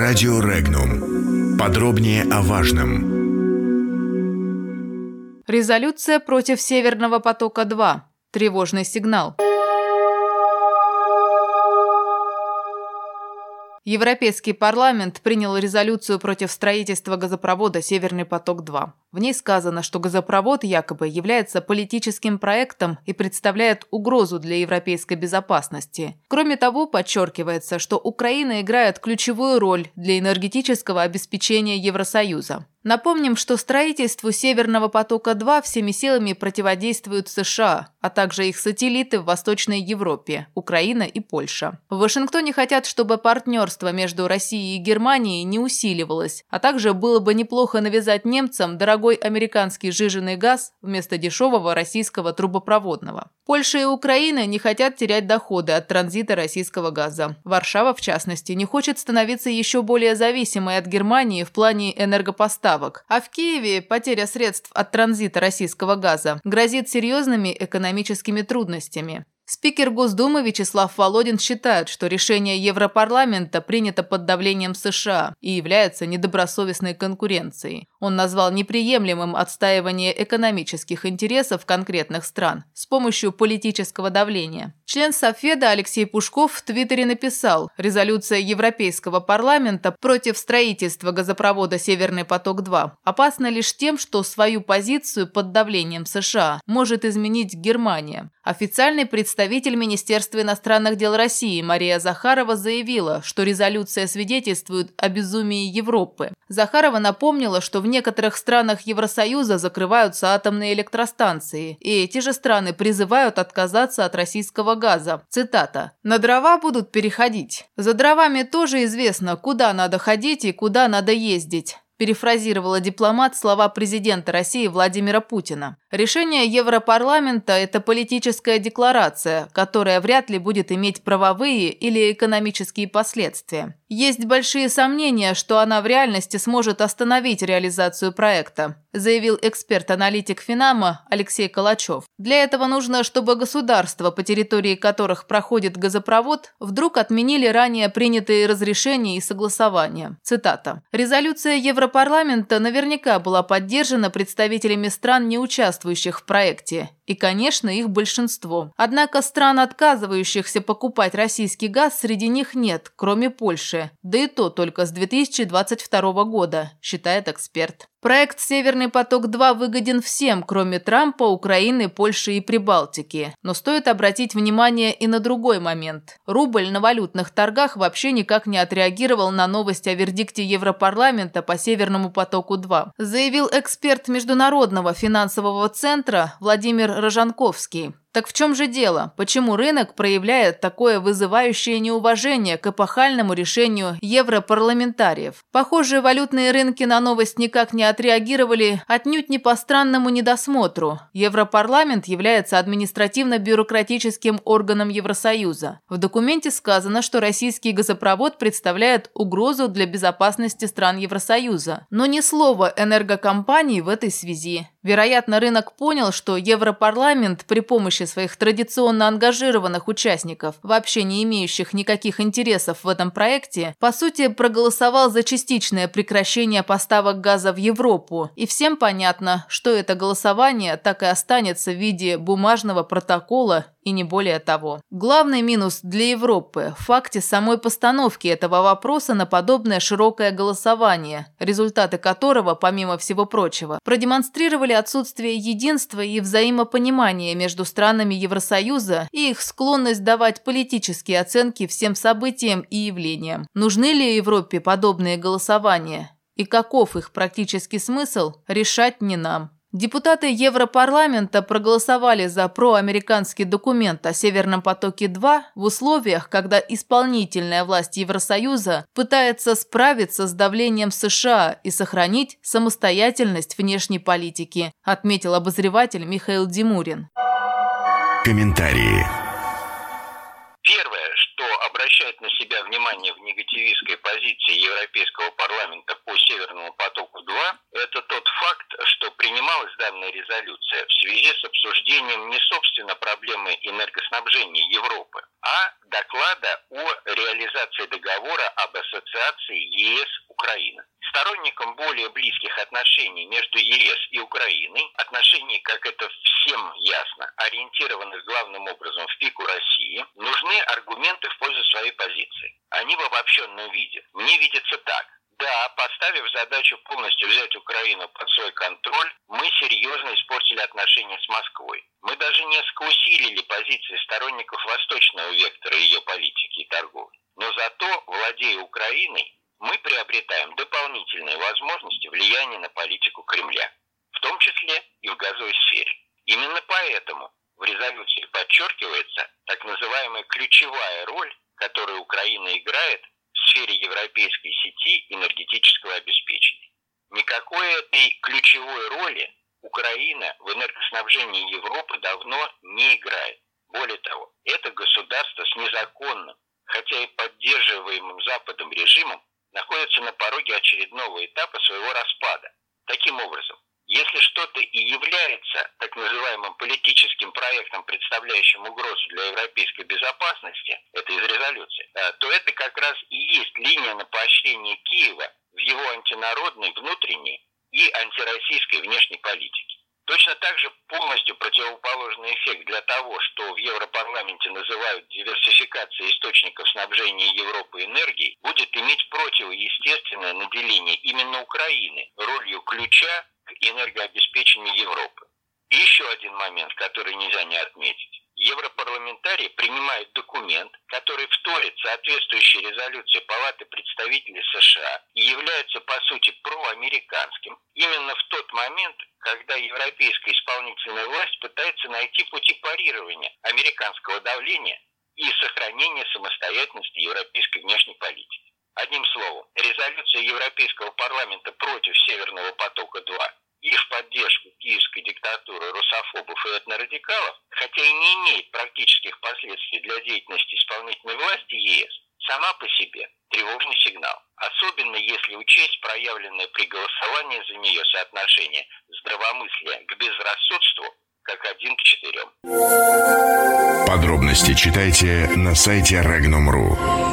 Радио Регнум. Подробнее о важном. Резолюция против Северного потока-2. Тревожный сигнал. Европейский парламент принял резолюцию против строительства газопровода «Северный поток-2». В ней сказано, что газопровод якобы является политическим проектом и представляет угрозу для европейской безопасности. Кроме того, подчеркивается, что Украина играет ключевую роль для энергетического обеспечения Евросоюза. Напомним, что строительству Северного потока-2 всеми силами противодействуют США, а также их сателлиты в Восточной Европе – Украина и Польша. В Вашингтоне хотят, чтобы партнерство между Россией и Германией не усиливалось, а также было бы неплохо навязать немцам дорогой американский жиженый газ вместо дешевого российского трубопроводного. Польша и Украина не хотят терять доходы от транзита российского газа. Варшава, в частности, не хочет становиться еще более зависимой от Германии в плане энергопоставок. А в Киеве потеря средств от транзита российского газа грозит серьезными экономическими трудностями. Спикер Госдумы Вячеслав Володин считает, что решение Европарламента принято под давлением США и является недобросовестной конкуренцией. Он назвал неприемлемым отстаивание экономических интересов конкретных стран с помощью политического давления. Член Софеда Алексей Пушков в Твиттере написал, резолюция Европейского парламента против строительства газопровода «Северный поток-2» опасна лишь тем, что свою позицию под давлением США может изменить Германия. Официальный представитель Министерства иностранных дел России Мария Захарова заявила, что резолюция свидетельствует о безумии Европы. Захарова напомнила, что в некоторых странах Евросоюза закрываются атомные электростанции, и эти же страны призывают отказаться от российского газа. Цитата. «На дрова будут переходить. За дровами тоже известно, куда надо ходить и куда надо ездить перефразировала дипломат слова президента России Владимира Путина. Решение Европарламента – это политическая декларация, которая вряд ли будет иметь правовые или экономические последствия. Есть большие сомнения, что она в реальности сможет остановить реализацию проекта, заявил эксперт-аналитик Финама Алексей Калачев. Для этого нужно, чтобы государства, по территории которых проходит газопровод, вдруг отменили ранее принятые разрешения и согласования. Цитата. «Резолюция Европарламента наверняка была поддержана представителями стран, не участвующих в проекте, и, конечно, их большинство. Однако стран, отказывающихся покупать российский газ, среди них нет, кроме Польши. Да и то только с 2022 года, считает эксперт. Проект «Северный поток-2» выгоден всем, кроме Трампа, Украины, Польши и Прибалтики. Но стоит обратить внимание и на другой момент. Рубль на валютных торгах вообще никак не отреагировал на новость о вердикте Европарламента по «Северному потоку-2», заявил эксперт Международного финансового центра Владимир Рожанковский. Так в чем же дело? Почему рынок проявляет такое вызывающее неуважение к эпохальному решению европарламентариев? Похоже, валютные рынки на новость никак не отреагировали отнюдь не по странному недосмотру. Европарламент является административно-бюрократическим органом Евросоюза. В документе сказано, что российский газопровод представляет угрозу для безопасности стран Евросоюза. Но ни слова энергокомпаний в этой связи. Вероятно, рынок понял, что Европарламент при помощи своих традиционно ангажированных участников, вообще не имеющих никаких интересов в этом проекте, по сути проголосовал за частичное прекращение поставок газа в Европу. И всем понятно, что это голосование так и останется в виде бумажного протокола и не более того. Главный минус для Европы – в факте самой постановки этого вопроса на подобное широкое голосование, результаты которого, помимо всего прочего, продемонстрировали отсутствие единства и взаимопонимания между странами Евросоюза и их склонность давать политические оценки всем событиям и явлениям. Нужны ли Европе подобные голосования? И каков их практический смысл, решать не нам. Депутаты Европарламента проголосовали за проамериканский документ о Северном потоке-2 в условиях, когда исполнительная власть Евросоюза пытается справиться с давлением США и сохранить самостоятельность внешней политики, отметил обозреватель Михаил Димурин. Комментарии обращает на себя внимание в негативистской позиции Европейского парламента по Северному потоку-2, это тот факт, что принималась данная резолюция в связи с обсуждением не собственно проблемы энергоснабжения Европы, а доклада о реализации договора об ассоциации ЕС-Украина. Сторонникам более близких отношений между ЕС и Украиной, отношений, как это всем ясно, ориентированных главным образом в пику России, нужны аргументы в пользу своей позиции. Они в обобщенном виде. Мне видится так. Да, поставив задачу полностью взять Украину под свой контроль, мы серьезно испортили отношения с Москвой. Мы даже несколько усилили позиции сторонников восточного вектора ее политики и торговли. Но зато, владея Украиной, мы приобретаем дополнительные возможности влияния на политику Кремля, в том числе и в газовой сфере. Именно поэтому в резолюции подчеркивается так называемая ключевая роль, которую Украина играет в сфере европейской сети энергетического обеспечения. Никакой этой ключевой роли Украина в энергоснабжении Европы давно не играет. Более того, это государство с незаконным, хотя и поддерживаемым Западом режимом, находится на пороге очередного этапа своего распада. Таким образом, если что-то и является так называемым политическим проектом, представляющим угрозу для европейской безопасности, это из резолюции, э, то это как раз и есть линия на поощрение Киева в его антинародной внутренней и антироссийской внешней политике. Точно так же полностью противоположный эффект для того, что в Европарламенте называют диверсификацией источников снабжения Европы энергией, будет иметь противоестественное наделение именно Украины ролью ключа к энергообеспечению Европы. И еще один момент, который нельзя не отметить. Европарламентарии принимают документ, который вторит соответствующей резолюции Палаты представителей США и является, по сути, проамериканским именно в тот момент, когда европейская исполнительная власть пытается найти пути парирования американского давления и сохранения самостоятельности европейской внешней политики. Одним словом, резолюция Европейского парламента против Северного потока-2 и в поддержку киевской диктатуры русофобов и этнорадикалов, хотя и не имеет практических последствий для деятельности исполнительной власти ЕС, сама по себе тревожный сигнал, особенно если учесть проявленное при голосовании за нее соотношение здравомыслия к безрассудству как один к четырем. Подробности читайте на сайте Regnum.ru.